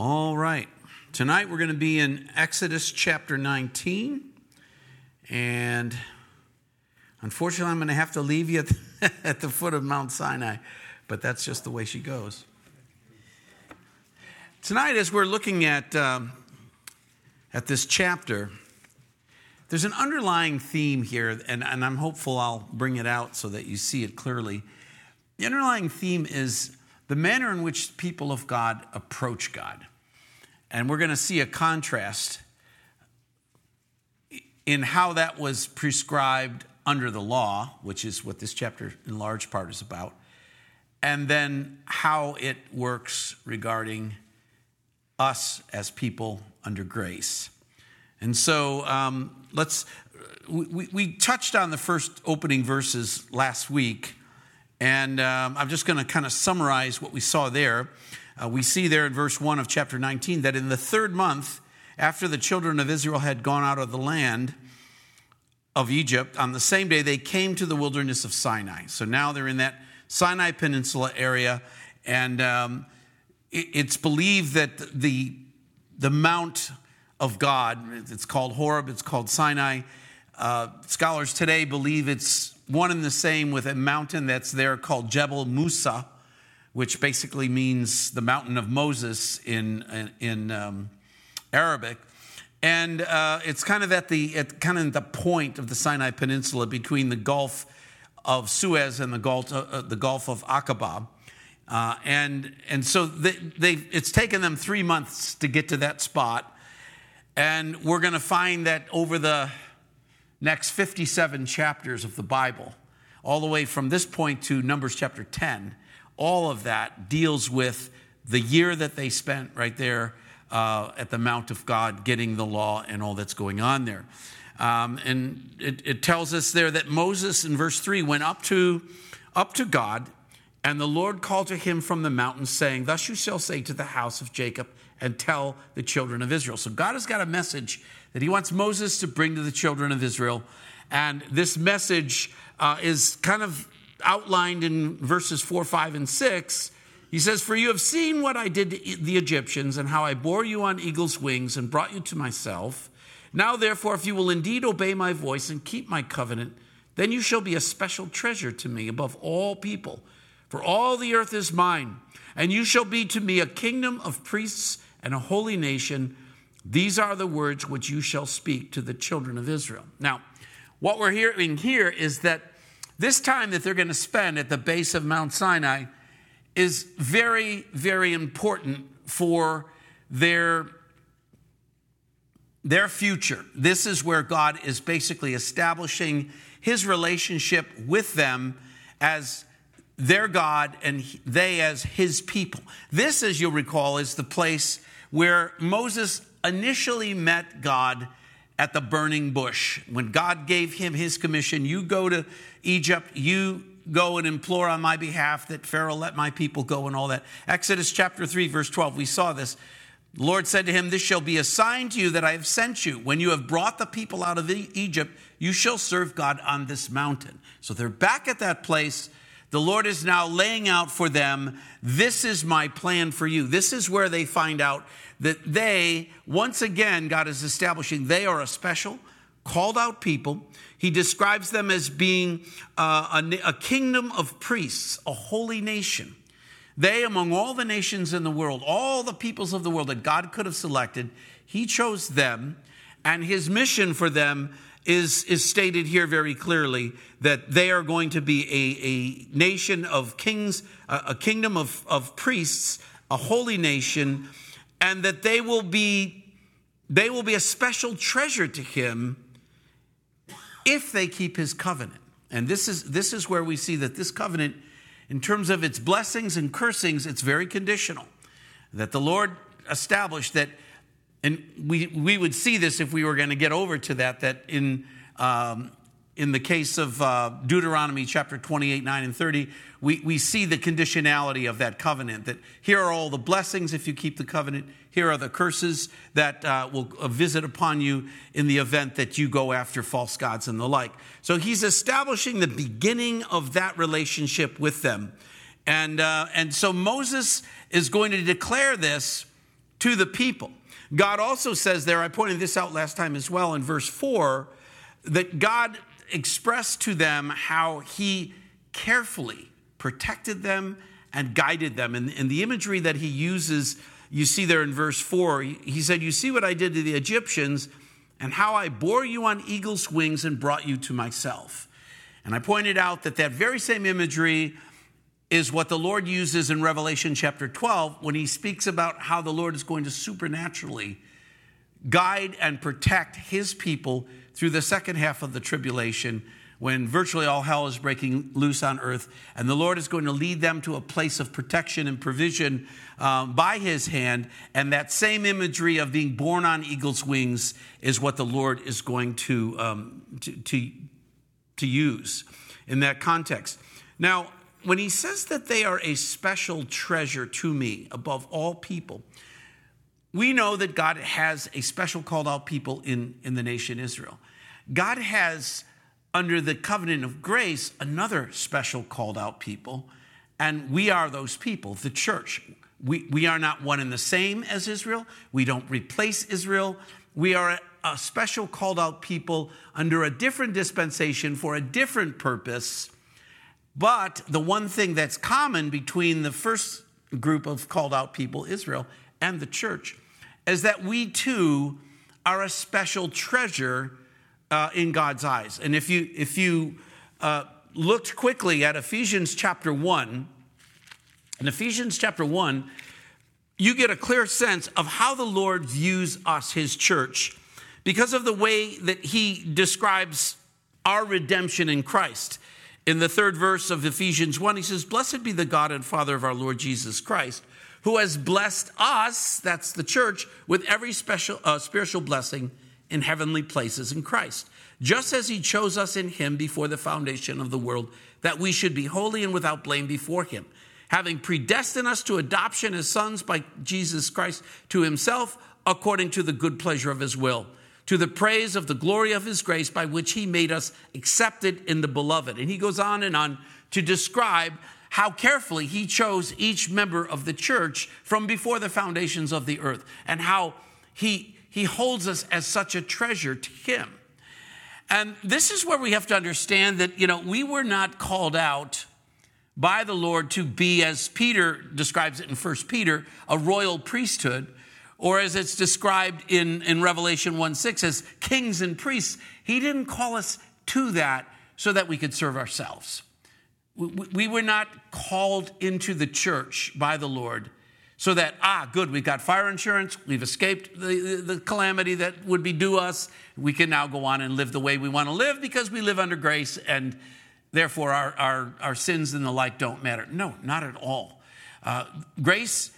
All right. Tonight we're going to be in Exodus chapter 19. And unfortunately, I'm going to have to leave you at the foot of Mount Sinai, but that's just the way she goes. Tonight, as we're looking at, um, at this chapter, there's an underlying theme here, and, and I'm hopeful I'll bring it out so that you see it clearly. The underlying theme is the manner in which people of God approach God. And we're going to see a contrast in how that was prescribed under the law, which is what this chapter in large part is about, and then how it works regarding us as people under grace. And so um, let's, we, we touched on the first opening verses last week, and um, I'm just going to kind of summarize what we saw there. Uh, we see there in verse 1 of chapter 19 that in the third month, after the children of Israel had gone out of the land of Egypt, on the same day they came to the wilderness of Sinai. So now they're in that Sinai Peninsula area, and um, it, it's believed that the, the Mount of God, it's called Horeb, it's called Sinai. Uh, scholars today believe it's one and the same with a mountain that's there called Jebel Musa which basically means the mountain of Moses in, in, um, Arabic. And uh, it's kind of at the at kind of the point of the Sinai Peninsula between the Gulf of Suez and the Gulf, uh, uh the Gulf of Aqaba. Uh, and, and so they, it's taken them three months to get to that spot. And we're going to find that over the next 57 chapters of the Bible, all the way from this point to Numbers chapter 10, all of that deals with the year that they spent right there uh, at the Mount of God getting the law and all that's going on there. Um, and it, it tells us there that Moses in verse 3 went up to, up to God, and the Lord called to him from the mountain, saying, Thus you shall say to the house of Jacob and tell the children of Israel. So God has got a message that he wants Moses to bring to the children of Israel. And this message uh, is kind of outlined in verses 4, 5, and 6, he says, For you have seen what I did to the Egyptians and how I bore you on eagle's wings and brought you to myself. Now, therefore, if you will indeed obey my voice and keep my covenant, then you shall be a special treasure to me above all people. For all the earth is mine, and you shall be to me a kingdom of priests and a holy nation. These are the words which you shall speak to the children of Israel. Now, what we're hearing here is that this time that they're going to spend at the base of Mount Sinai is very, very important for their, their future. This is where God is basically establishing his relationship with them as their God and they as his people. This, as you'll recall, is the place where Moses initially met God at the burning bush. When God gave him his commission, you go to Egypt, you go and implore on my behalf that Pharaoh let my people go and all that. Exodus chapter 3, verse 12, we saw this. The Lord said to him, This shall be a sign to you that I have sent you. When you have brought the people out of Egypt, you shall serve God on this mountain. So they're back at that place. The Lord is now laying out for them, This is my plan for you. This is where they find out that they, once again, God is establishing they are a special, called out people. He describes them as being uh, a, a kingdom of priests, a holy nation. They, among all the nations in the world, all the peoples of the world that God could have selected, He chose them, and His mission for them is, is stated here very clearly that they are going to be a, a nation of kings, a, a kingdom of, of priests, a holy nation and that they will be they will be a special treasure to him if they keep his covenant. And this is this is where we see that this covenant in terms of its blessings and cursings it's very conditional. That the Lord established that and we, we would see this if we were going to get over to that, that in, um, in the case of uh, Deuteronomy chapter 28, 9, and 30, we, we see the conditionality of that covenant that here are all the blessings if you keep the covenant, here are the curses that uh, will uh, visit upon you in the event that you go after false gods and the like. So he's establishing the beginning of that relationship with them. And, uh, and so Moses is going to declare this to the people. God also says there, I pointed this out last time as well in verse 4, that God expressed to them how he carefully protected them and guided them. And, and the imagery that he uses, you see there in verse 4, he said, You see what I did to the Egyptians and how I bore you on eagle's wings and brought you to myself. And I pointed out that that very same imagery is what the Lord uses in Revelation chapter 12 when he speaks about how the Lord is going to supernaturally guide and protect his people through the second half of the tribulation when virtually all hell is breaking loose on earth, and the Lord is going to lead them to a place of protection and provision um, by His hand. And that same imagery of being borne on eagle's wings is what the Lord is going to, um, to, to, to use in that context. Now, when He says that they are a special treasure to me above all people, we know that God has a special called out people in, in the nation Israel. God has under the covenant of grace, another special called out people, and we are those people, the church. We, we are not one and the same as Israel. We don't replace Israel. We are a, a special called out people under a different dispensation for a different purpose. But the one thing that's common between the first group of called out people, Israel, and the church, is that we too are a special treasure uh, in God's eyes. And if you, if you uh, looked quickly at Ephesians chapter 1, in Ephesians chapter 1, you get a clear sense of how the Lord views us, his church, because of the way that he describes our redemption in Christ. In the third verse of Ephesians 1, he says, Blessed be the God and Father of our Lord Jesus Christ, who has blessed us, that's the church, with every special uh, spiritual blessing in heavenly places in Christ, just as he chose us in him before the foundation of the world, that we should be holy and without blame before him, having predestined us to adoption as sons by Jesus Christ to himself, according to the good pleasure of his will, to the praise of the glory of his grace, by which he made us accepted in the beloved. And he goes on and on to describe how carefully he chose each member of the church from before the foundations of the earth, and how he he holds us as such a treasure to Him. And this is where we have to understand that, you know, we were not called out by the Lord to be, as Peter describes it in 1 Peter, a royal priesthood, or as it's described in, in Revelation 1 6 as kings and priests. He didn't call us to that so that we could serve ourselves. We, we were not called into the church by the Lord so that, ah, good, we've got fire insurance, we've escaped the, the, calamity that would be due us. We can now go on and live the way we want to live because we live under grace and therefore our, our, our sins and the like don't matter. No, not at all. Uh, grace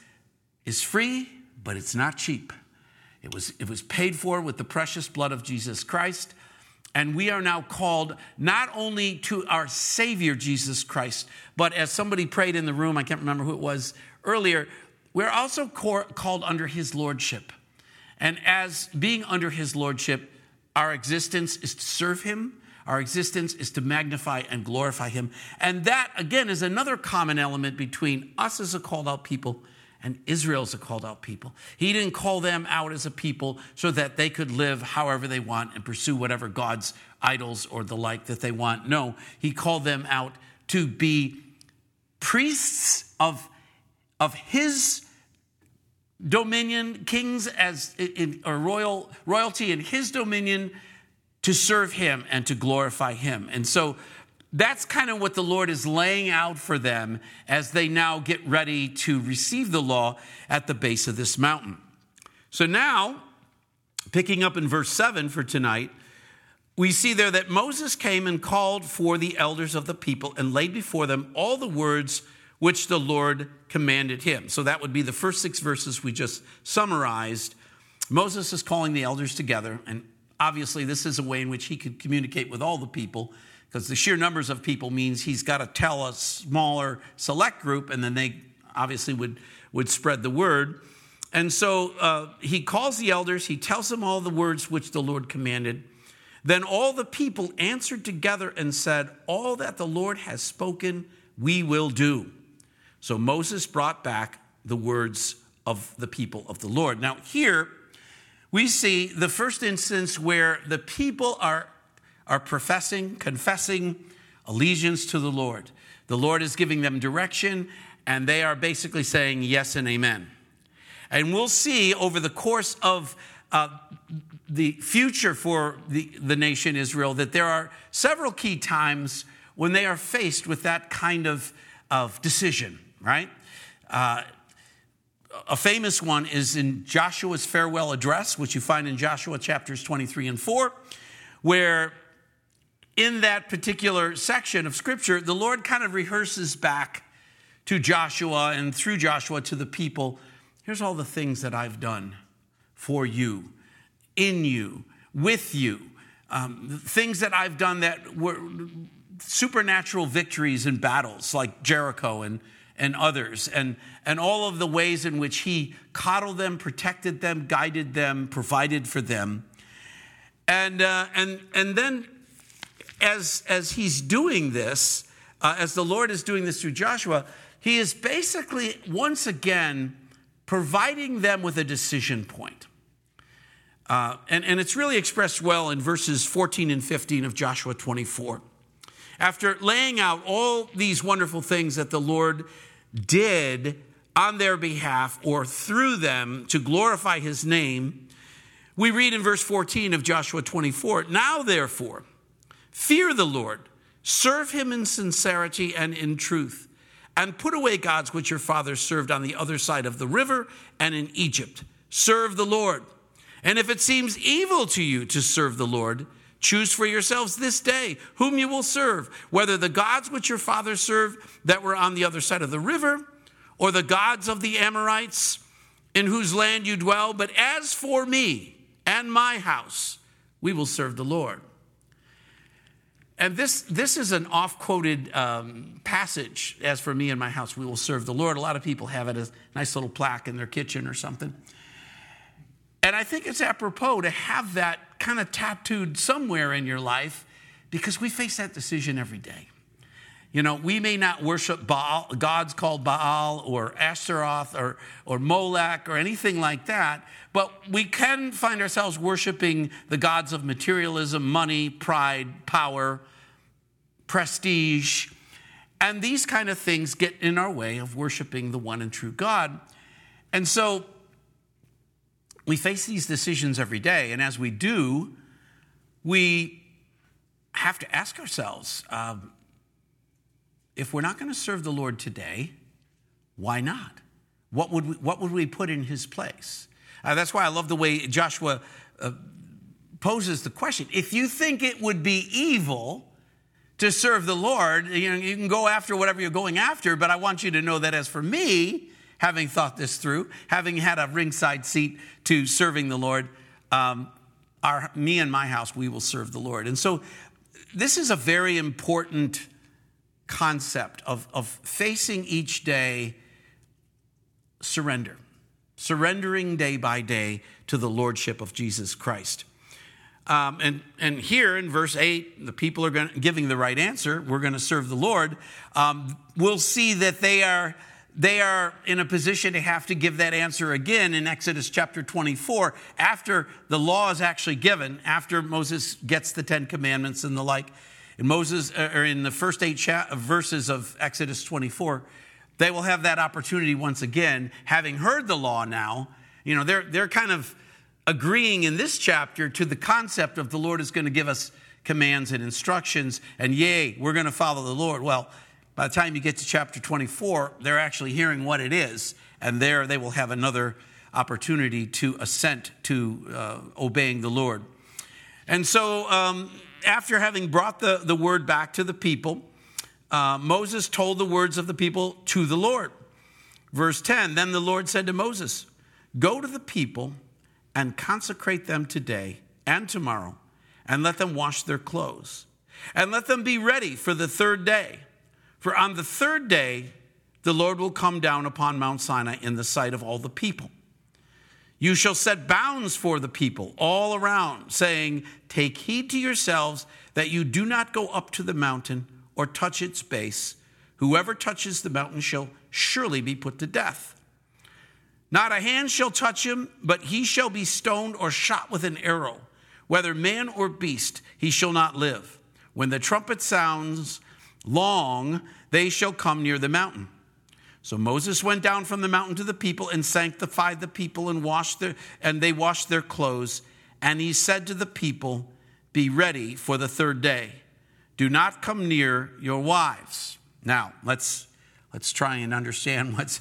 is free, but it's not cheap. It was, it was paid for with the precious blood of Jesus Christ. And we are now called not only to our Savior, Jesus Christ, but as somebody prayed in the room, I can't remember who it was earlier, we're also called under his lordship. And as being under his lordship, our existence is to serve him. Our existence is to magnify and glorify him. And that, again, is another common element between us as a called out people and Israel's a called out people. He didn't call them out as a people so that they could live however they want and pursue whatever God's idols or the like that they want. No, he called them out to be priests of of his dominion, kings as in, royal royalty in his dominion to serve him and to glorify him. And so that's kind of what the Lord is laying out for them as they now get ready to receive the law at the base of this mountain. So now, picking up in verse 7 for tonight, we see there that Moses came and called for the elders of the people and laid before them all the words which the Lord commanded him. So that would be the first six verses we just summarized. Moses is calling the elders together, and obviously, this is a way in which he could communicate with all the people because the sheer numbers of people means he's got to tell a smaller select group, and then they obviously would, would spread the word. And so uh, he calls the elders, he tells them all the words which the Lord commanded. Then all the people answered together and said, All that the Lord has spoken, we will do. So Moses brought back the words of the people of the Lord. Now, here we see the first instance where the people are, are professing, confessing allegiance to the Lord. The Lord is giving them direction, and they are basically saying yes and amen. And we'll see over the course of uh, the future for the, the nation Israel that there are several key times when they are faced with that kind of, of decision, right? Uh, a famous one is in Joshua's farewell address, which you find in Joshua chapters 23 and 4, where in that particular section of scripture, the Lord kind of rehearses back to Joshua and through Joshua to the people here's all the things that I've done for you, in you, with you, um, things that I've done that were supernatural victories in battles like Jericho and, and others, and, and all of the ways in which he coddled them, protected them, guided them, provided for them. And, uh, and, and then as, as he's doing this, uh, as the Lord is doing this through Joshua, he is basically once again providing them with a decision point. Uh, and, and it's really expressed well in verses 14 and 15 of Joshua 24. After laying out all these wonderful things that the Lord did on their behalf or through them to glorify his name, we read in verse 14 of Joshua 24 Now, therefore, fear the Lord, serve him in sincerity and in truth, and put away gods which your fathers served on the other side of the river and in Egypt. Serve the Lord. And if it seems evil to you to serve the Lord, choose for yourselves this day whom you will serve, whether the gods which your fathers served that were on the other side of the river, or the gods of the Amorites in whose land you dwell. But as for me and my house, we will serve the Lord. And this, this is an off quoted um, passage. As for me and my house, we will serve the Lord. A lot of people have it as a nice little plaque in their kitchen or something. And I think it's apropos to have that kind of tattooed somewhere in your life because we face that decision every day. You know, we may not worship Baal, gods called Baal or Ashtaroth or, or Molech or anything like that, but we can find ourselves worshiping the gods of materialism, money, pride, power, prestige. And these kind of things get in our way of worshiping the one and true God. And so we face these decisions every day, and as we do, we have to ask ourselves um, if we're not going to serve the Lord today, why not? What would we, what would we put in his place? Uh, that's why I love the way Joshua uh, poses the question. If you think it would be evil to serve the Lord, you, know, you can go after whatever you're going after, but I want you to know that as for me, having thought this through, having had a ringside seat to serving the Lord, um, our, me and my house, we will serve the Lord. And so this is a very important concept of, of facing each day surrender, surrendering day by day to the Lordship of Jesus Christ. Um, and, and here in verse 8, the people are going giving the right answer. We're going to serve the Lord. Um, we'll see that they are they are in a position to have to give that answer again in Exodus chapter 24 after the law is actually given, after Moses gets the Ten Commandments and the like. In Moses, uh, or in the first eight cha- verses of Exodus 24, they will have that opportunity once again, having heard the law now. You know, they're, they're kind of agreeing in this chapter to the concept of the Lord is going to give us commands and instructions, and yay, we're going to follow the Lord. Well, by the time you get to chapter 24, they're actually hearing what it is, and there they will have another opportunity to assent to uh, obeying the Lord. And so, um, after having brought the, the word back to the people, uh, Moses told the words of the people to the Lord. Verse 10 Then the Lord said to Moses, Go to the people and consecrate them today and tomorrow, and let them wash their clothes, and let them be ready for the third day. For on the third day, the Lord will come down upon Mount Sinai in the sight of all the people. You shall set bounds for the people all around, saying, Take heed to yourselves that you do not go up to the mountain or touch its base. Whoever touches the mountain shall surely be put to death. Not a hand shall touch him, but he shall be stoned or shot with an arrow. Whether man or beast, he shall not live. When the trumpet sounds long, they shall come near the mountain. So Moses went down from the mountain to the people and sanctified the people and washed their and they washed their clothes. And he said to the people, Be ready for the third day. Do not come near your wives. Now, let's let's try and understand what's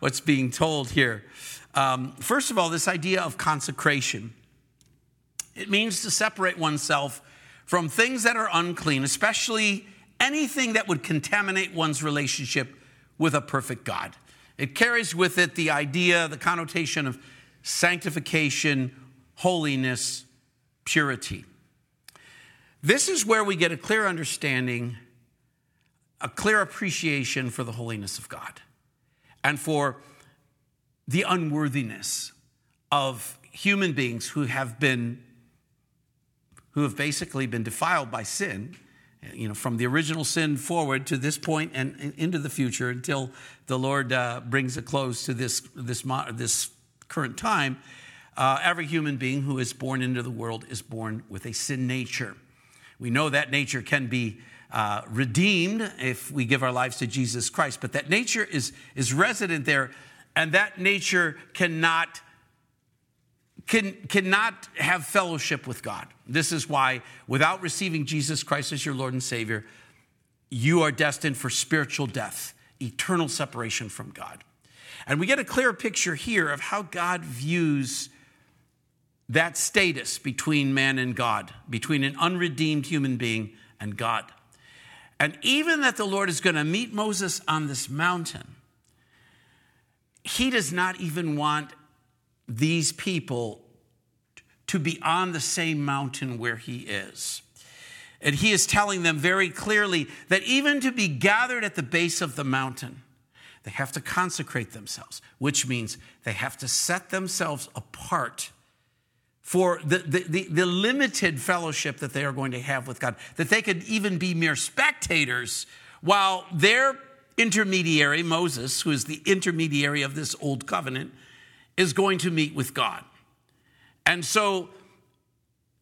what's being told here. Um, first of all, this idea of consecration. It means to separate oneself from things that are unclean, especially anything that would contaminate one's relationship with a perfect God. It carries with it the idea, the connotation of sanctification, holiness, purity. This is where we get a clear understanding, a clear appreciation for the holiness of God and for the unworthiness of human beings who have been who have basically been defiled by sin you know, from the original sin forward to this point and into the future until the Lord uh, brings a close to this, this, this current time, uh, every human being who is born into the world is born with a sin nature. We know that nature can be uh, redeemed if we give our lives to Jesus Christ, but that nature is, is resident there, and that nature cannot can, cannot have fellowship with God. This is why, without receiving Jesus Christ as your Lord and Savior, you are destined for spiritual death, eternal separation from God. And we get a clear picture here of how God views that status between man and God, between an unredeemed human being and God. And even that the Lord is going to meet Moses on this mountain, he does not even want these people to be on the same mountain where he is. And he is telling them very clearly that even to be gathered at the base of the mountain, they have to consecrate themselves, which means they have to set themselves apart for the, the, the, the, limited fellowship that they are going to have with God, that they could even be mere spectators while their intermediary, Moses, who is the intermediary of this old covenant, is going to meet with God. And so,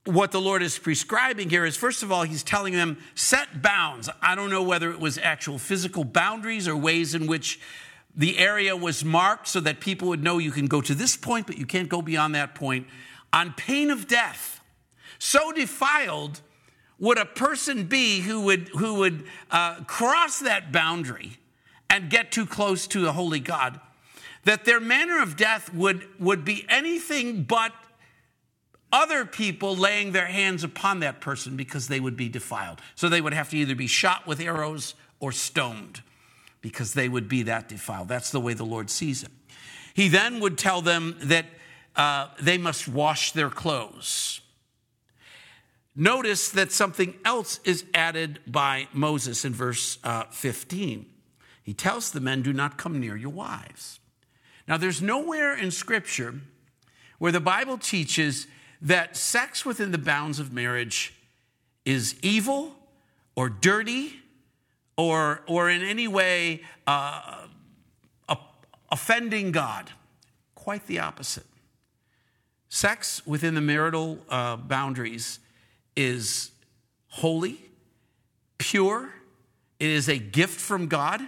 what the Lord is prescribing here is first of all, He's telling them, set bounds. I don't know whether it was actual physical boundaries or ways in which the area was marked so that people would know you can go to this point, but you can't go beyond that point on pain of death. So defiled would a person be who would, who would uh, cross that boundary and get too close to the holy God that their manner of death would, would be anything but other people laying their hands upon that person because they would be defiled. So they would have to either be shot with arrows or stoned because they would be that defiled. That's the way the Lord sees it. He then would tell them that uh, they must wash their clothes. Notice that something else is added by Moses in verse uh, 15. He tells the men, Do not come near your wives. Now, there's nowhere in Scripture where the Bible teaches that sex within the bounds of marriage is evil or dirty or, or in any way uh, offending God. Quite the opposite. Sex within the marital uh, boundaries is holy, pure, it is a gift from God.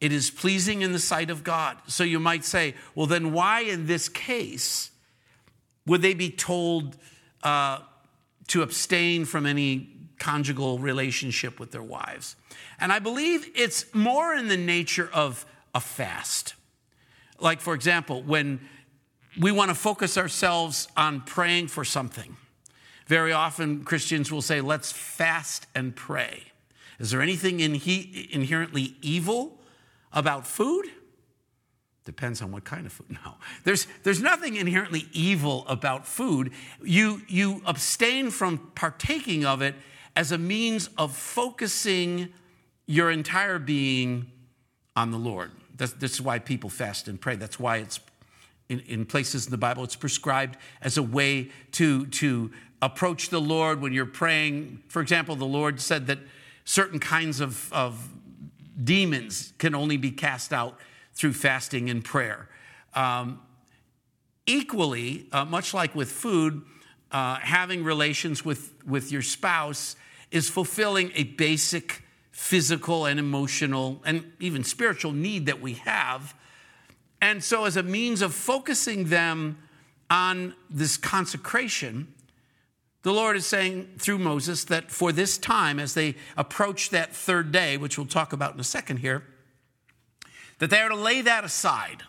It is pleasing in the sight of God. So you might say, well, then why in this case would they be told uh, to abstain from any conjugal relationship with their wives? And I believe it's more in the nature of a fast. Like, for example, when we want to focus ourselves on praying for something, very often Christians will say, let's fast and pray. Is there anything in he, inherently evil about food? Depends on what kind of food. No, there's, there's nothing inherently evil about food. You, you abstain from partaking of it as a means of focusing your entire being on the Lord. That's, that's why people fast and pray. That's why it's in, in places in the Bible, it's prescribed as a way to, to approach the Lord when you're praying. For example, the Lord said that certain kinds of, of demons can only be cast out through fasting and prayer. Um, equally, uh, much like with food, uh, having relations with, with your spouse is fulfilling a basic physical and emotional and even spiritual need that we have. And so, as a means of focusing them on this consecration, the Lord is saying through Moses that for this time, as they approach that third day, which we'll talk about in a second here, that they are to lay that aside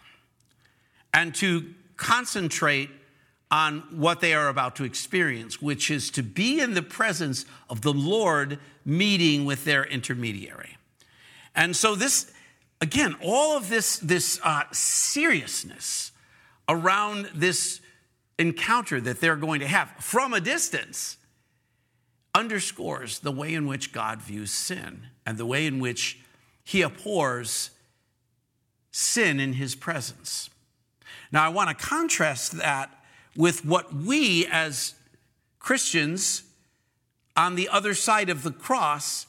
and to concentrate on what they are about to experience, which is to be in the presence of the Lord meeting with their intermediary. And so, this, again, all of this, this uh, seriousness around this encounter that they're going to have from a distance underscores the way in which God views sin and the way in which he abhors sin in his presence. Now, I want to contrast that with what we as Christians on the other side of the cross,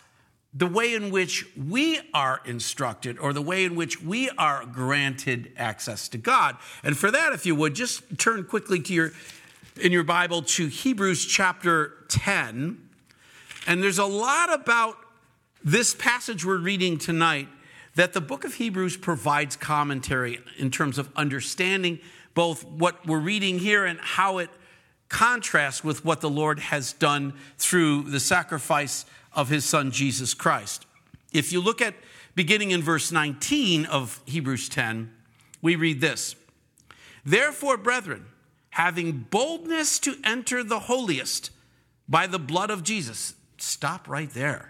the way in which we are instructed or the way in which we are granted access to God. And for that, if you would, just turn quickly to your in your Bible to Hebrews chapter 10. And there's a lot about this passage we're reading tonight that the book of Hebrews provides commentary in terms of understanding both what we're reading here and how it contrasts with what the Lord has done through the sacrifice of his son Jesus Christ. If you look at beginning in verse 19 of Hebrews 10, we read this Therefore, brethren, having boldness to enter the holiest by the blood of Jesus, stop right there.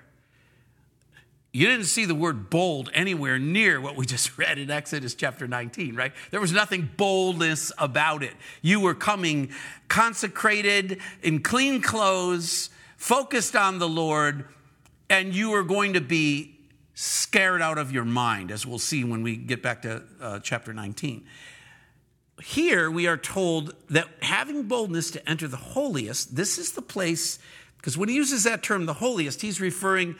You didn't see the word bold anywhere near what we just read in Exodus chapter 19, right? There was nothing boldness about it. You were coming consecrated in clean clothes, focused on the Lord, and you were going to be scared out of your mind, as we'll see when we get back to uh, chapter 19. Here we are told that having boldness to enter the holiest, this is the place, because when he uses that term, the holiest, he's referring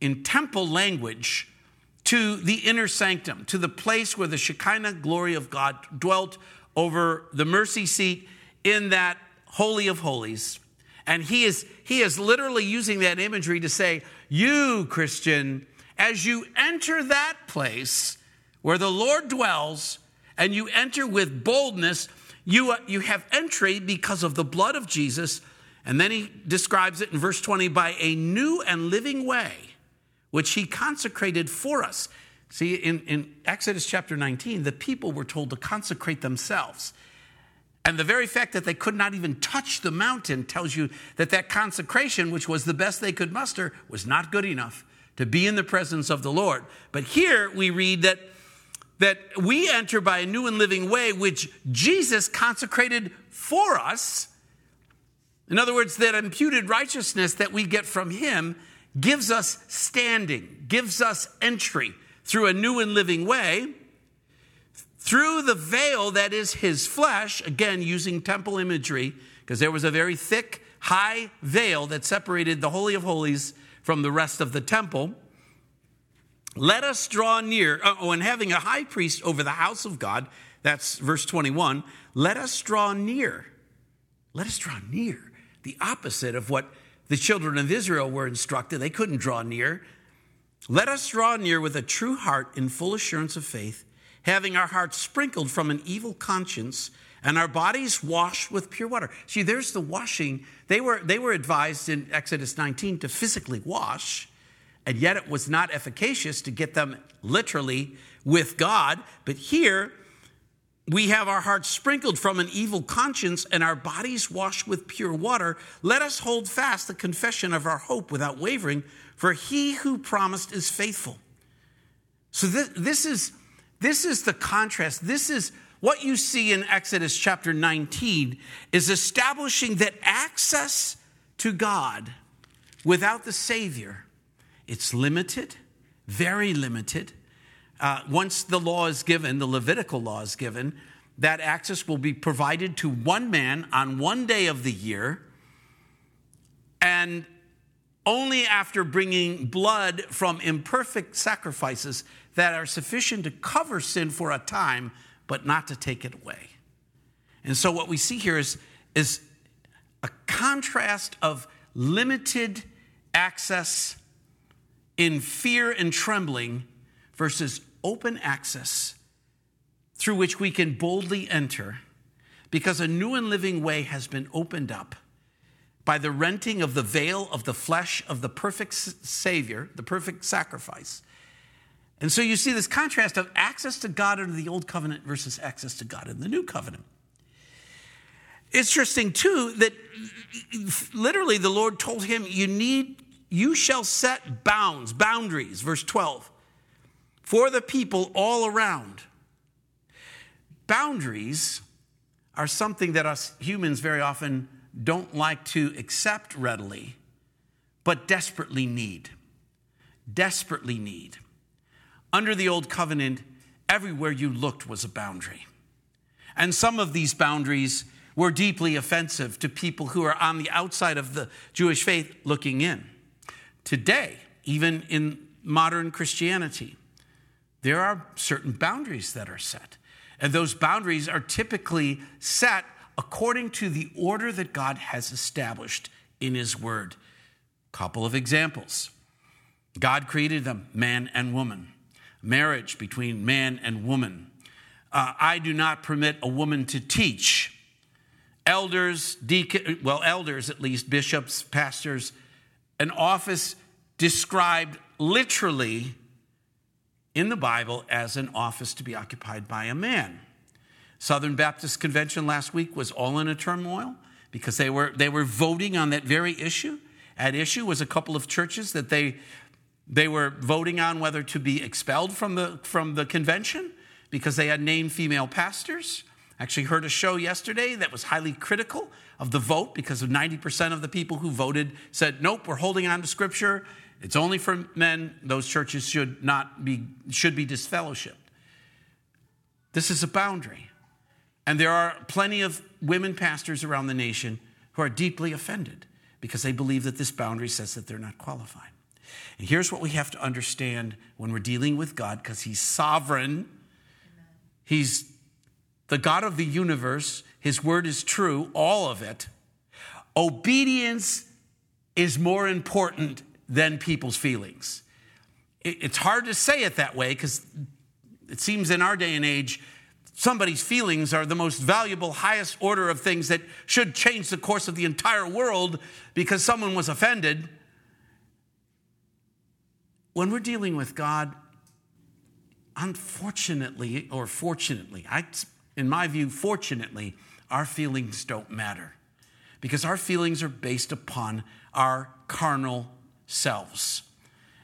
in temple language to the inner sanctum, to the place where the Shekinah glory of God dwelt over the mercy seat in that Holy of Holies. And he is, he is literally using that imagery to say, You, Christian, as you enter that place where the Lord dwells and you enter with boldness, you, uh, you have entry because of the blood of Jesus. And then he describes it in verse 20 by a new and living way which he consecrated for us. See, in, in Exodus chapter 19, the people were told to consecrate themselves. And the very fact that they could not even touch the mountain tells you that that consecration, which was the best they could muster, was not good enough to be in the presence of the Lord. But here we read that, that we enter by a new and living way, which Jesus consecrated for us. In other words, that imputed righteousness that we get from him gives us standing, gives us entry through a new and living way, through the veil that is his flesh, again, using temple imagery, because there was a very thick, high veil that separated the Holy of Holies from the rest of the temple. Let us draw near, oh, and having a high priest over the house of God, that's verse 21, let us draw near. Let us draw near. The opposite of what the children of Israel were instructed, they couldn't draw near. Let us draw near with a true heart in full assurance of faith, having our hearts sprinkled from an evil conscience and our bodies washed with pure water. See, there's the washing. They were, they were advised in Exodus 19 to physically wash, and yet it was not efficacious to get them literally with God. But here, we have our hearts sprinkled from an evil conscience and our bodies washed with pure water. Let us hold fast the confession of our hope without wavering, for he who promised is faithful. So this, this is this is the contrast. This is what you see in Exodus chapter 19 is establishing that access to God without the Savior, it's limited, very limited uh, once the law is given, the Levitical law is given, that access will be provided to one man on one day of the year, and only after bringing blood from imperfect sacrifices that are sufficient to cover sin for a time but not to take it away. And so what we see here is, is a contrast of limited access in fear and trembling versus open access through which we can boldly enter because a new and living way has been opened up by the renting of the veil of the flesh of the perfect Savior, the perfect sacrifice. And so you see this contrast of access to God under the old covenant versus access to God in the new covenant. Interesting too that literally the Lord told him, You need, you shall set bounds, boundaries, verse 12, for the people all around. Boundaries are something that us humans very often don't like to accept readily, but desperately need. Desperately need. Under the old covenant, everywhere you looked was a boundary. And some of these boundaries were deeply offensive to people who are on the outside of the Jewish faith looking in. Today, even in modern Christianity, there are certain boundaries that are set. And those boundaries are typically set according to the order that God has established in His Word. Couple of examples God created them, man and woman, marriage between man and woman. Uh, I do not permit a woman to teach. Elders, deacon, well, elders at least, bishops, pastors, an office described literally in the Bible as an office to be occupied by a man. Southern Baptist Convention last week was all in a turmoil because they were, they were voting on that very issue. At issue was a couple of churches that they, they were voting on whether to be expelled from the, from the convention because they had named female pastors. Actually, heard a show yesterday that was highly critical of the vote because of 90% of the people who voted said, nope, we're holding on to scripture. It's only for men. Those churches should not be, should be disfellowshipped. This is a boundary. And there are plenty of women pastors around the nation who are deeply offended because they believe that this boundary says that they're not qualified. And here's what we have to understand when we're dealing with God because He's sovereign, He's the God of the universe, His word is true, all of it. Obedience is more important than people's feelings. It's hard to say it that way because it seems in our day and age, somebody's feelings are the most valuable, highest order of things that should change the course of the entire world because someone was offended. When we're dealing with God, unfortunately, or fortunately, I, in my view, fortunately, our feelings don't matter because our feelings are based upon our carnal selves.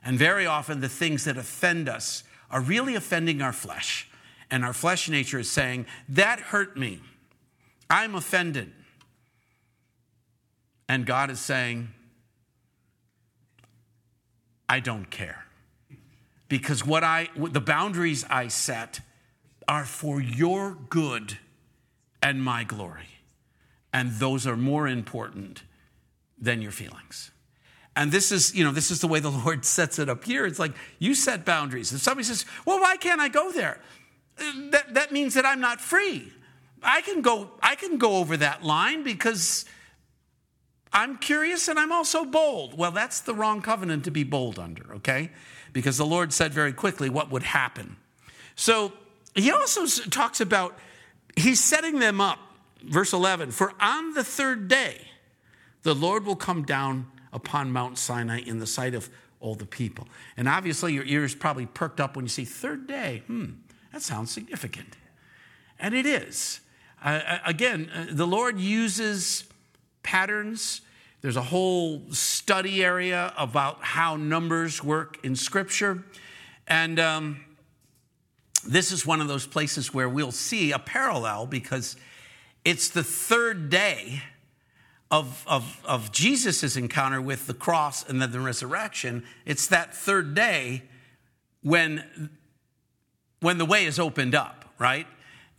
And very often, the things that offend us are really offending our flesh. And our flesh nature is saying, That hurt me. I'm offended. And God is saying, I don't care. Because what I, the boundaries I set are for your good and my glory. And those are more important than your feelings. And this is, you know, this is the way the Lord sets it up here. It's like you set boundaries. If somebody says, "Well, why can't I go there?" Uh, that, that means that I'm not free. I can go I can go over that line because I'm curious and I'm also bold. Well, that's the wrong covenant to be bold under, okay? Because the Lord said very quickly what would happen. So, he also talks about he's setting them up. Verse 11, "For on the third day the Lord will come down upon Mount Sinai in the sight of all the people. And obviously, your ears probably perked up when you see third day. Hmm, that sounds significant. And it is. Uh, again, the Lord uses patterns. There's a whole study area about how numbers work in Scripture. And um, this is one of those places where we'll see a parallel because it's the third day of, of, of Jesus' encounter with the cross and then the resurrection, it's that third day when, when the way is opened up, right?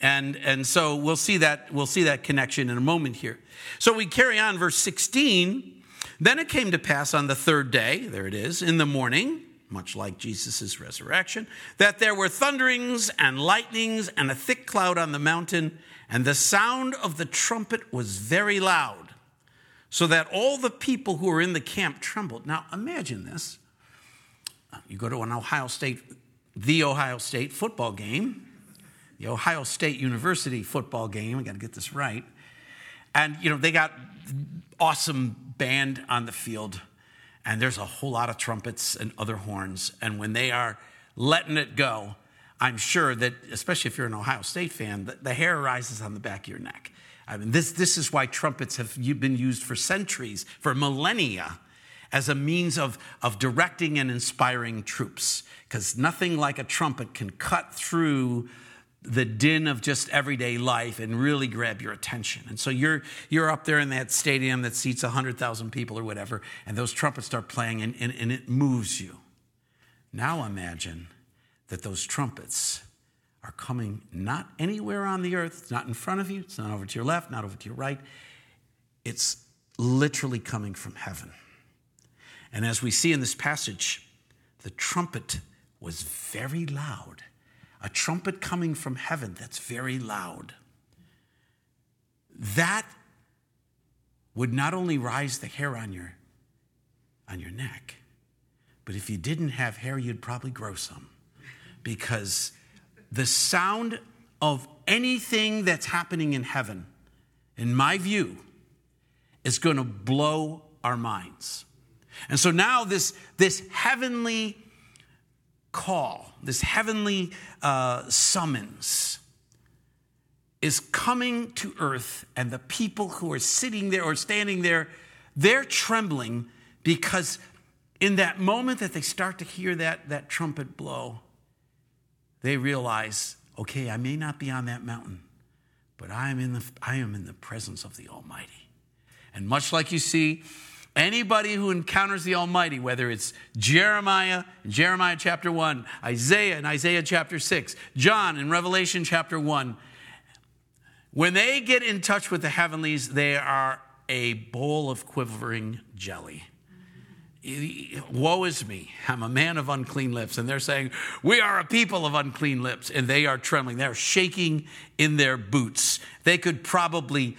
And, and so we'll see, that, we'll see that connection in a moment here. So we carry on, verse 16. Then it came to pass on the third day, there it is, in the morning, much like Jesus' resurrection, that there were thunderings and lightnings and a thick cloud on the mountain, and the sound of the trumpet was very loud, so that all the people who were in the camp trembled. Now imagine this. You go to an Ohio State, the Ohio State football game, the Ohio State University football game. I got to get this right. And, you know, they got awesome band on the field, and there's a whole lot of trumpets and other horns. And when they are letting it go, I'm sure that, especially if you're an Ohio State fan, the, the hair rises on the back of your neck. I mean, this, this is why trumpets have been used for centuries, for millennia, as a means of, of directing and inspiring troops. Because nothing like a trumpet can cut through the din of just everyday life and really grab your attention. And so you're you're up there in that stadium that seats 100,000 people or whatever, and those trumpets start playing and, and, and it moves you. Now imagine that those trumpets are coming not anywhere on the earth, it's not in front of you, it's not over to your left, not over to your right. It's literally coming from heaven. And as we see in this passage, the trumpet was very loud a trumpet coming from heaven that's very loud. That would not only rise the hair on your, on your neck, but if you didn't have hair, you'd probably grow some. Because the sound of anything that's happening in heaven, in my view, is going to blow our minds. And so now this, this heavenly call, this heavenly uh, summons, is coming to earth, and the people who are sitting there or standing there, they're trembling because in that moment that they start to hear that, that trumpet blow, they realize, okay, I may not be on that mountain, but I am in the, I am in the presence of the Almighty. And much like you see Anybody who encounters the Almighty, whether it's Jeremiah, Jeremiah chapter 1, Isaiah in Isaiah chapter 6, John in Revelation chapter 1, when they get in touch with the heavenlies, they are a bowl of quivering jelly. Woe is me, I'm a man of unclean lips. And they're saying, We are a people of unclean lips. And they are trembling. They're shaking in their boots. They could probably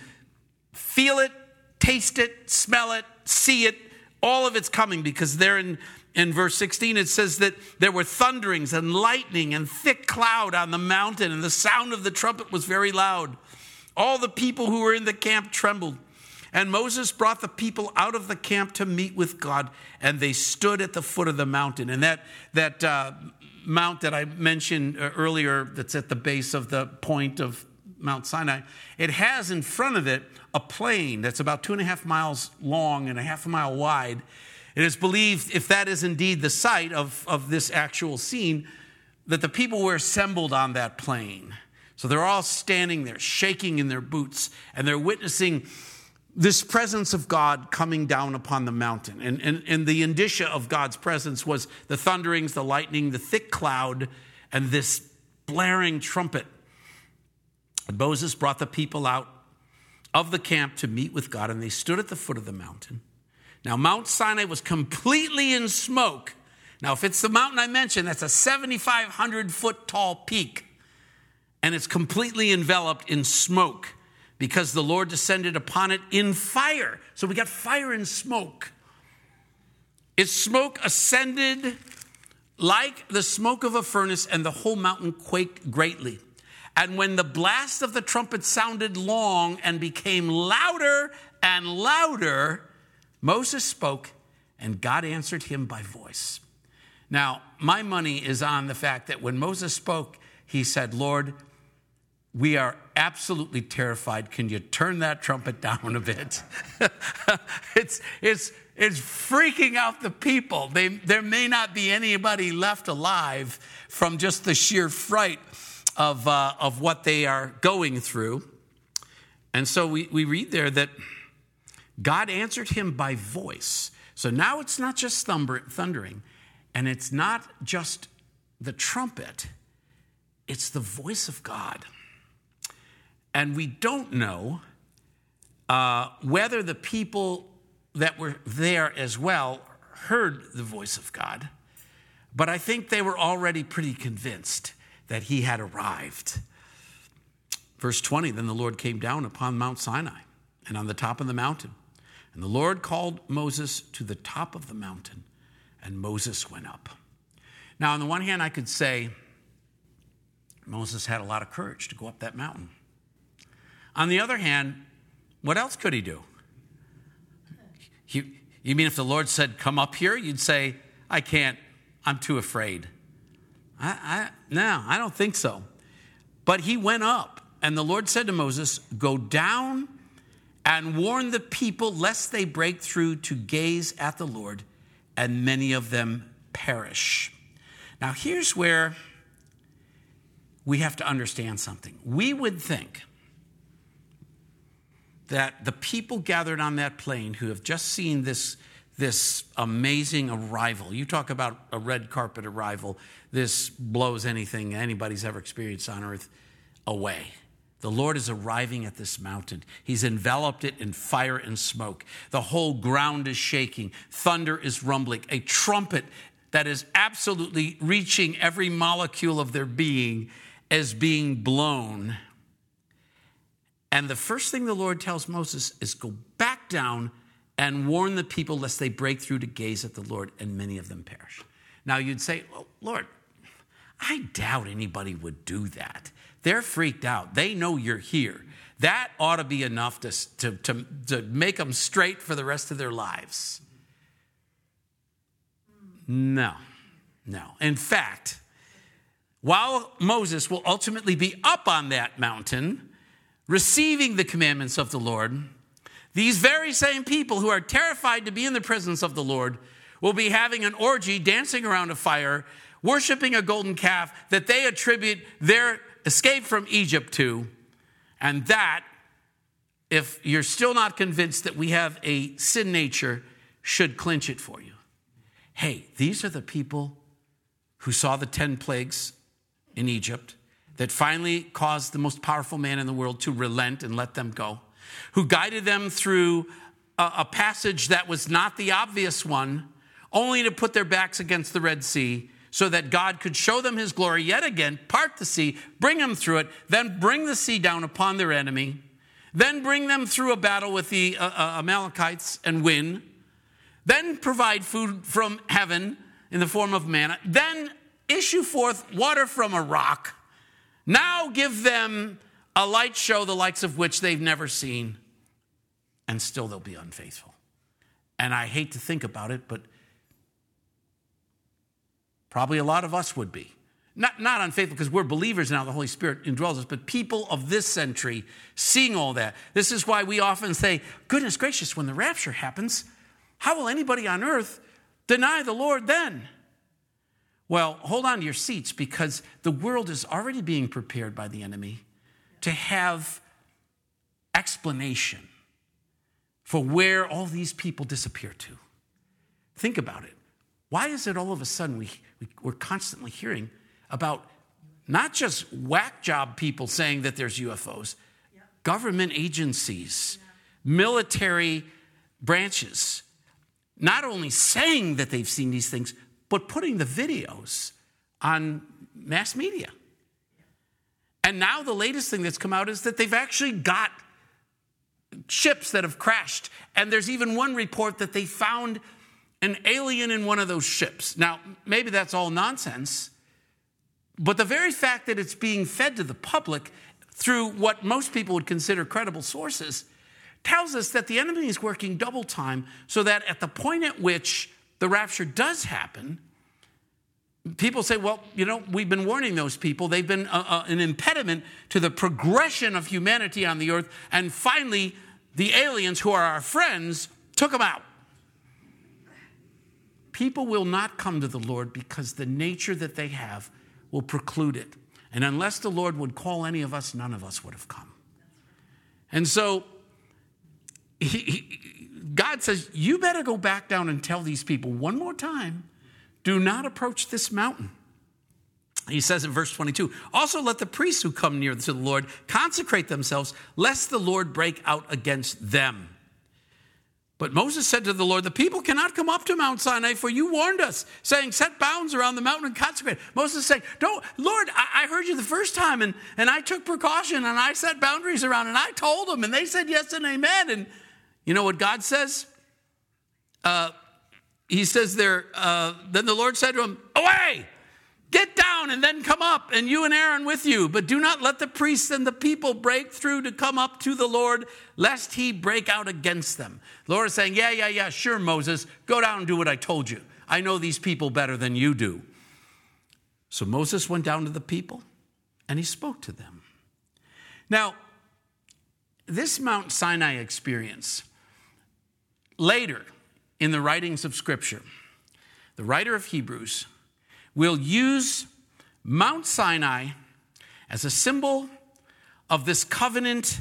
feel it, taste it, smell it, see it, all of it's coming because there in, in verse 16 it says that there were thunderings and lightning and thick cloud on the mountain, and the sound of the trumpet was very loud. All the people who were in the camp trembled. And Moses brought the people out of the camp to meet with God, and they stood at the foot of the mountain. And that, that uh, mount that I mentioned uh, earlier, that's at the base of the point of Mount Sinai, it has in front of it a plain that's about two and a half miles long and a half a mile wide. It is believed, if that is indeed the site of, of this actual scene, that the people were assembled on that plain. So they're all standing there, shaking in their boots, and they're witnessing this presence of God coming down upon the mountain. And, and, and the indicia of God's presence was the thunderings, the lightning, the thick cloud, and this blaring trumpet. And Moses brought the people out of the camp to meet with God, and they stood at the foot of the mountain. Now, Mount Sinai was completely in smoke. Now, if it's the mountain I mentioned, that's a 7,500 foot tall peak, and it's completely enveloped in smoke because the Lord descended upon it in fire. So we got fire and smoke. Its smoke ascended like the smoke of a furnace, and the whole mountain quaked greatly. And when the blast of the trumpet sounded long and became louder and louder, Moses spoke, and God answered him by voice. Now, my money is on the fact that when Moses spoke, he said, Lord, we are absolutely terrified. Can you turn that trumpet down a bit? it's, it's, it's freaking out the people. They, there may not be anybody left alive from just the sheer fright of, uh, of what they are going through. And so we, we read there that God answered him by voice. So now it's not just thundering, and it's not just the trumpet, it's the voice of God. And we don't know uh, whether the people that were there as well heard the voice of God. But I think they were already pretty convinced that he had arrived. Verse 20 Then the Lord came down upon Mount Sinai and on the top of the mountain. And the Lord called Moses to the top of the mountain, and Moses went up. Now, on the one hand, I could say Moses had a lot of courage to go up that mountain. On the other hand, what else could he do? You, you mean if the Lord said, Come up here, you'd say, I can't, I'm too afraid. I, I, no, I don't think so. But he went up, and the Lord said to Moses, Go down and warn the people lest they break through to gaze at the Lord, and many of them perish. Now, here's where we have to understand something. We would think that the people gathered on that plain who have just seen this, this amazing arrival, you talk about a red carpet arrival, this blows anything anybody's ever experienced on earth away. The Lord is arriving at this mountain. He's enveloped it in fire and smoke. The whole ground is shaking. Thunder is rumbling. A trumpet that is absolutely reaching every molecule of their being is being blown. And the first thing the Lord tells Moses is go back down and warn the people lest they break through to gaze at the Lord, and many of them perish. Now you'd say, well, Lord, I doubt anybody would do that. They're freaked out. They know you're here. That ought to be enough to, to, to, to make them straight for the rest of their lives. No, no. In fact, while Moses will ultimately be up on that mountain, receiving the commandments of the Lord, these very same people who are terrified to be in the presence of the Lord will be having an orgy, dancing around a fire, worshiping a golden calf that they attribute their escape from Egypt to. And that, if you're still not convinced that we have a sin nature, should clinch it for you. Hey, these are the people who saw the 10 plagues in Egypt that finally caused the most powerful man in the world to relent and let them go, who guided them through a, a passage that was not the obvious one, only to put their backs against the Red Sea so that God could show them his glory yet again, part the sea, bring them through it, then bring the sea down upon their enemy, then bring them through a battle with the uh, uh, Amalekites and win, then provide food from heaven in the form of manna, then issue forth water from a rock. Now give them a light show the likes of which they've never seen, and still they'll be unfaithful. And I hate to think about it, but Probably a lot of us would be. Not, not unfaithful because we're believers now, the Holy Spirit indwells us, but people of this century seeing all that. This is why we often say, goodness gracious, when the rapture happens, how will anybody on earth deny the Lord then? Well, hold on to your seats because the world is already being prepared by the enemy to have explanation for where all these people disappear to. Think about it. Why is it all of a sudden we we're constantly hearing about not just whack job people saying that there's UFOs, government agencies, military branches, not only saying that they've seen these things, but putting the videos on mass media. And now the latest thing that's come out is that they've actually got ships that have crashed. And there's even one report that they found an alien in one of those ships. Now, maybe that's all nonsense, but the very fact that it's being fed to the public through what most people would consider credible sources tells us that the enemy is working double time so that at the point at which the rapture does happen, people say, well, you know, we've been warning those people. They've been a, a, an impediment to the progression of humanity on the earth. And finally, the aliens who are our friends took them out people will not come to the Lord because the nature that they have will preclude it. And unless the Lord would call any of us, none of us would have come. And so he, he, God says, You better go back down and tell these people one more time do not approach this mountain. He says in verse 22 Also let the priests who come near to the Lord consecrate themselves, lest the Lord break out against them. But Moses said to the Lord, The people cannot come up to Mount Sinai, for you warned us, saying, Set bounds around the mountain and consecrate. Moses said, Don't, Lord, I, I, heard you the first time, and, and I took precaution, and I set boundaries around, and I told them, and they said yes and amen. And you know what God says? Uh, he says there, uh, Then the Lord said to him, Away! Get down and then come up, and you and Aaron with you. But do not let the priests and the people break through to come up to the Lord, lest he break out against them. The Lord is saying, Yeah, yeah, yeah, sure, Moses, go down and do what I told you. I know these people better than you do. So Moses went down to the people and he spoke to them. Now, this Mount Sinai experience, later in the writings of Scripture, the writer of Hebrews will use Mount Sinai as a symbol of this covenant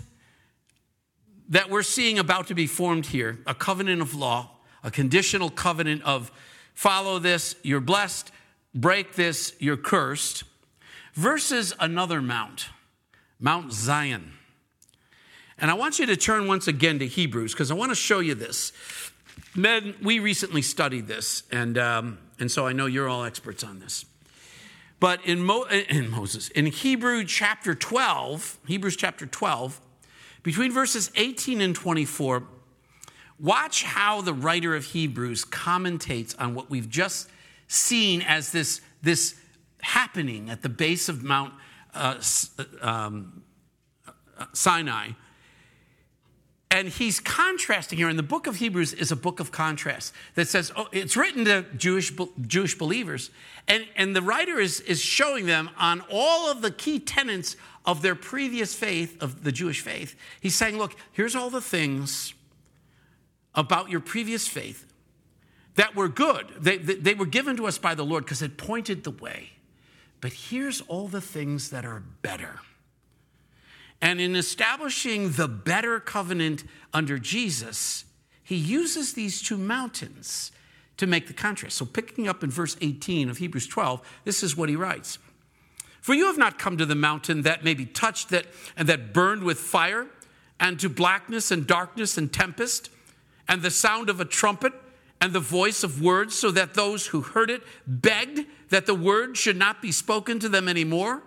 that we're seeing about to be formed here a covenant of law, a conditional covenant of follow this, you're blessed, break this, you're cursed, versus another mount, Mount Zion. And I want you to turn once again to Hebrews because I want to show you this. Men, we recently studied this, and um, and so I know you're all experts on this. But in, Mo, in Moses, in Hebrew chapter 12, Hebrews chapter 12, between verses 18 and 24, watch how the writer of Hebrews commentates on what we've just seen as this, this happening at the base of Mount uh, um, Sinai and he's contrasting here. And the book of Hebrews is a book of contrast that says, oh, it's written to Jewish, Jewish believers. And, and the writer is, is showing them on all of the key tenets of their previous faith, of the Jewish faith. He's saying, look, here's all the things about your previous faith that were good. They, they, they were given to us by the Lord because it pointed the way. But here's all the things that are better. And in establishing the better covenant under Jesus, he uses these two mountains to make the contrast. So, picking up in verse 18 of Hebrews 12, this is what he writes For you have not come to the mountain that may be touched that, and that burned with fire, and to blackness and darkness and tempest, and the sound of a trumpet, and the voice of words, so that those who heard it begged that the word should not be spoken to them anymore.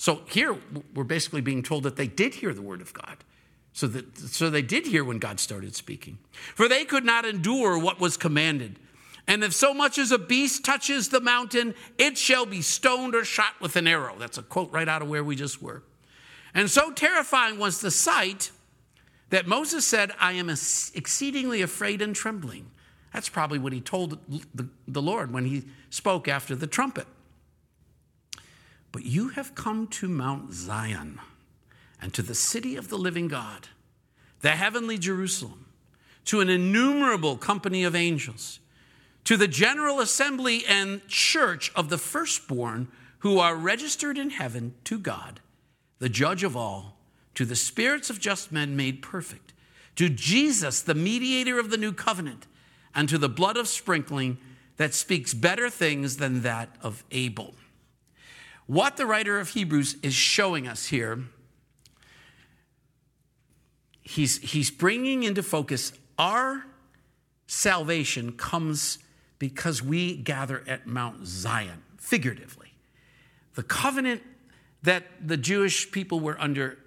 So here we're basically being told that they did hear the word of God. So, that, so they did hear when God started speaking. For they could not endure what was commanded. And if so much as a beast touches the mountain, it shall be stoned or shot with an arrow. That's a quote right out of where we just were. And so terrifying was the sight that Moses said, I am exceedingly afraid and trembling. That's probably what he told the, the Lord when he spoke after the trumpet. But you have come to Mount Zion and to the city of the living God, the heavenly Jerusalem, to an innumerable company of angels, to the general assembly and church of the firstborn who are registered in heaven to God, the judge of all, to the spirits of just men made perfect, to Jesus, the mediator of the new covenant, and to the blood of sprinkling that speaks better things than that of Abel. What the writer of Hebrews is showing us here, he's, he's bringing into focus our salvation comes because we gather at Mount Zion, figuratively. The covenant that the Jewish people were under,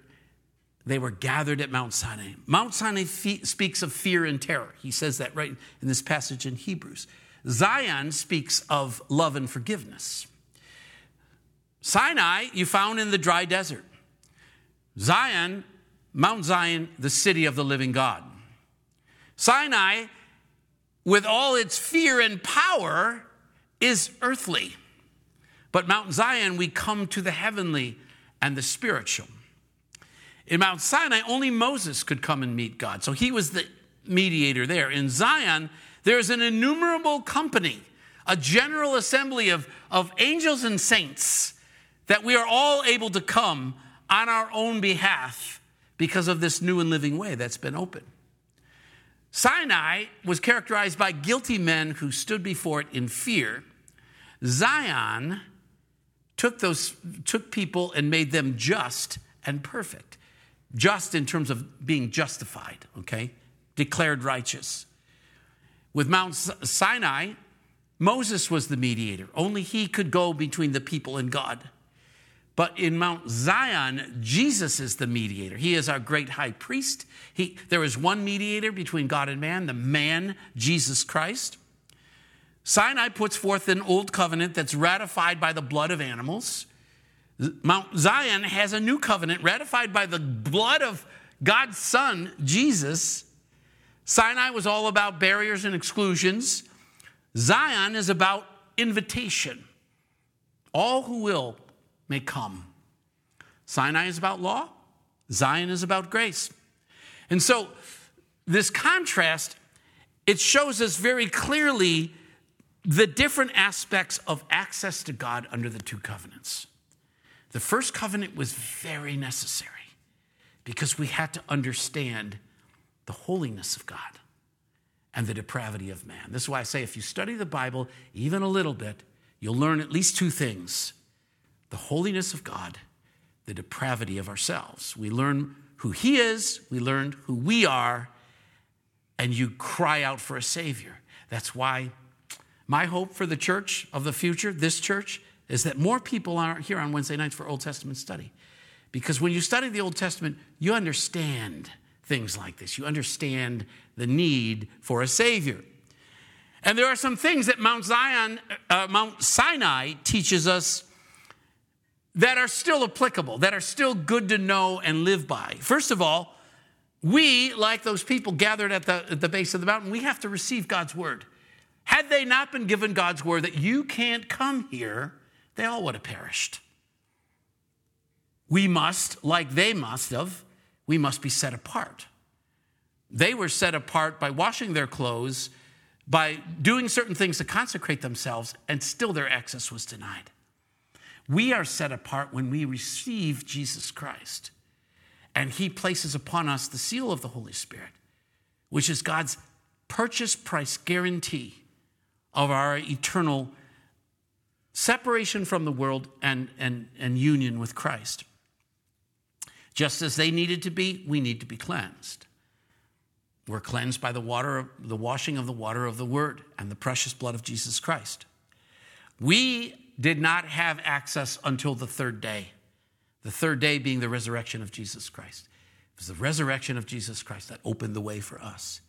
they were gathered at Mount Sinai. Mount Sinai speaks of fear and terror. He says that right in this passage in Hebrews. Zion speaks of love and forgiveness. Sinai, you found in the dry desert. Zion, Mount Zion, the city of the living God. Sinai, with all its fear and power, is earthly. But Mount Zion, we come to the heavenly and the spiritual. In Mount Sinai, only Moses could come and meet God. So he was the mediator there. In Zion, there's an innumerable company, a general assembly of, of angels and saints that we are all able to come on our own behalf because of this new and living way that's been opened. Sinai was characterized by guilty men who stood before it in fear. Zion took those took people and made them just and perfect. Just in terms of being justified, okay? Declared righteous. With Mount Sinai, Moses was the mediator. Only he could go between the people and God. But in Mount Zion, Jesus is the mediator. He is our great high priest. He, there is one mediator between God and man, the man, Jesus Christ. Sinai puts forth an old covenant that's ratified by the blood of animals. Mount Zion has a new covenant ratified by the blood of God's Son, Jesus. Sinai was all about barriers and exclusions. Zion is about invitation. All who will may come. Sinai is about law, Zion is about grace. And so, this contrast, it shows us very clearly the different aspects of access to God under the two covenants. The first covenant was very necessary because we had to understand the holiness of God and the depravity of man. This is why I say if you study the Bible even a little bit, you'll learn at least two things the holiness of God, the depravity of ourselves. We learn who He is, we learn who we are, and you cry out for a Savior. That's why my hope for the church of the future, this church, is that more people are here on Wednesday nights for Old Testament study. Because when you study the Old Testament, you understand things like this. You understand the need for a Savior. And there are some things that Mount Zion, uh, Mount Sinai teaches us that are still applicable, that are still good to know and live by. First of all, we, like those people gathered at the, at the base of the mountain, we have to receive God's word. Had they not been given God's word that you can't come here, they all would have perished. We must, like they must have, we must be set apart. They were set apart by washing their clothes, by doing certain things to consecrate themselves, and still their access was denied. We are set apart when we receive Jesus Christ, and He places upon us the seal of the Holy Spirit, which is God's purchase price guarantee of our eternal separation from the world and, and, and union with Christ. Just as they needed to be, we need to be cleansed. We're cleansed by the water, of, the washing of the water of the Word and the precious blood of Jesus Christ. We did not have access until the third day, the third day being the resurrection of Jesus Christ. It was the resurrection of Jesus Christ that opened the way for us.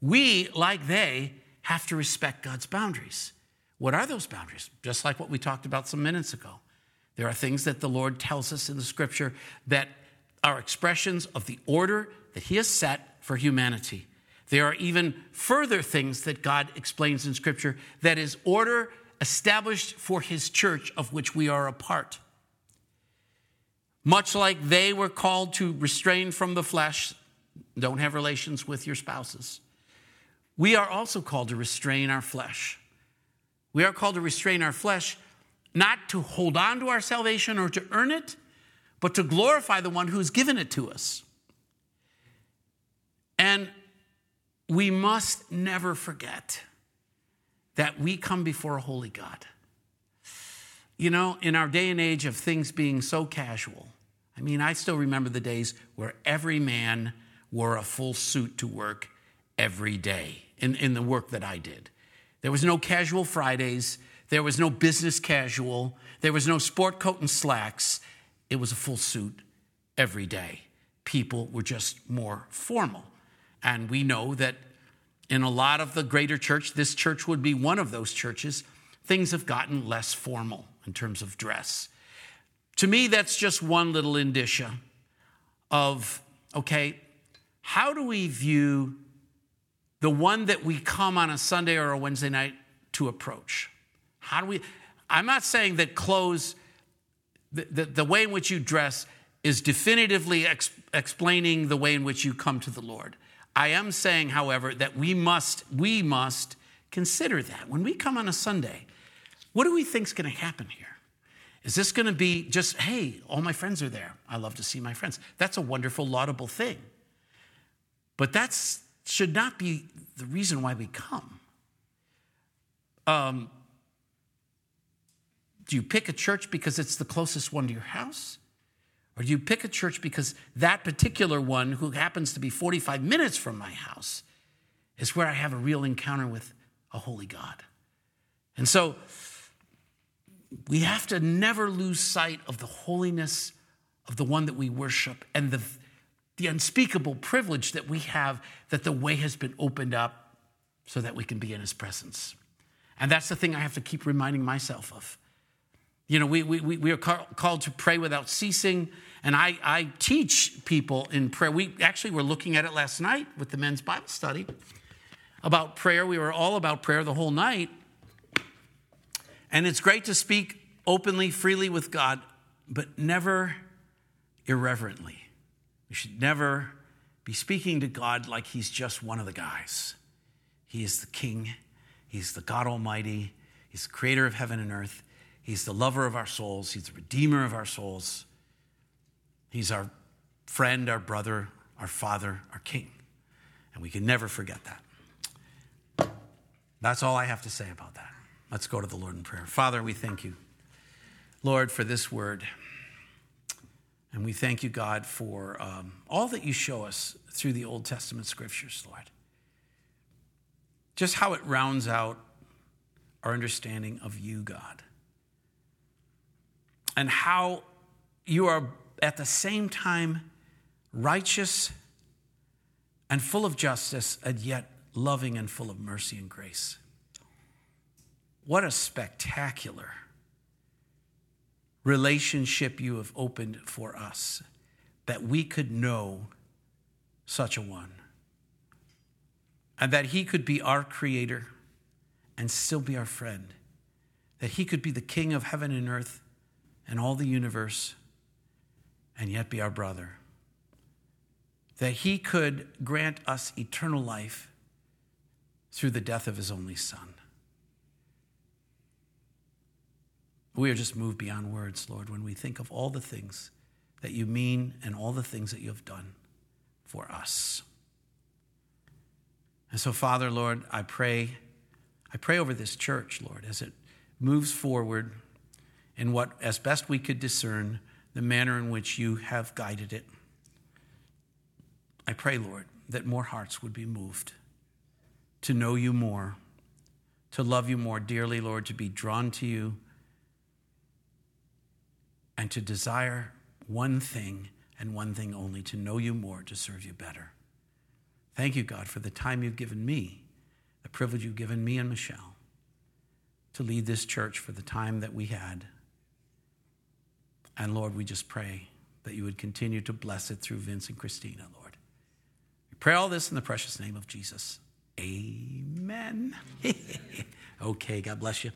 We, like they, have to respect God's boundaries. What are those boundaries? Just like what we talked about some minutes ago. There are things that the Lord tells us in the scripture that are expressions of the order that He has set for humanity. There are even further things that God explains in scripture that is order established for His church of which we are a part. Much like they were called to restrain from the flesh, don't have relations with your spouses we are also called to restrain our flesh. We are called to restrain our flesh, not to hold on to our salvation or to earn it, but to glorify the one who's given it to us. And we must never forget that we come before a holy God. You know, in our day and age of things being so casual, I mean, I still remember the days where every man wore a full suit to work every day in, in the work that I did. There was no casual Fridays. There was no business casual. There was no sport coat and slacks. It was a full suit every day. People were just more formal. And we know that in a lot of the greater church, this church would be one of those churches, things have gotten less formal in terms of dress. To me, that's just one little indicia of, okay, how do we view the one that we come on a Sunday or a Wednesday night to approach? How do we? I'm not saying that clothes, the, the, the way in which you dress, is definitively ex- explaining the way in which you come to the Lord. I am saying, however, that we must we must consider that when we come on a Sunday. What do we think is going to happen here? Is this going to be just, hey, all my friends are there. I love to see my friends. That's a wonderful, laudable thing. But that should not be the reason why we come. Um, do you pick a church because it's the closest one to your house? Or do you pick a church because that particular one, who happens to be 45 minutes from my house, is where I have a real encounter with a holy God. And so we have to never lose sight of the holiness of the one that we worship and the, the unspeakable privilege that we have that the way has been opened up so that we can be in his presence. And that's the thing I have to keep reminding myself of. You know, we, we, we are called to pray without ceasing. And I, I teach people in prayer. We actually were looking at it last night with the men's Bible study about prayer. We were all about prayer the whole night. And it's great to speak openly, freely with God, but never irreverently. We should never be speaking to God like He's just one of the guys. He is the King, He's the God Almighty, He's the creator of heaven and earth, He's the lover of our souls, He's the redeemer of our souls, He's our friend, our brother, our father, our King. And we can never forget that. That's all I have to say about that. Let's go to the Lord in prayer. Father, we thank you, Lord, for this word. And we thank you, God, for um, all that you show us through the Old Testament scriptures, Lord. Just how it rounds out our understanding of you, God. And how you are at the same time righteous and full of justice, and yet loving and full of mercy and grace. What a spectacular relationship you have opened for us that we could know such a one. And that he could be our creator and still be our friend. That he could be the king of heaven and earth and all the universe and yet be our brother. That he could grant us eternal life through the death of his only son. We are just moved beyond words, Lord, when we think of all the things that you mean and all the things that you have done for us. And so, Father, Lord, I pray, I pray over this church, Lord, as it moves forward in what, as best we could discern, the manner in which you have guided it. I pray, Lord, that more hearts would be moved to know you more, to love you more dearly, Lord, to be drawn to you and to desire one thing and one thing only to know you more, to serve you better. Thank you, God, for the time you've given me, the privilege you've given me and Michelle to lead this church for the time that we had. And Lord, we just pray that you would continue to bless it through Vince and Christina, Lord. We pray all this in the precious name of Jesus. Amen. okay, God bless you.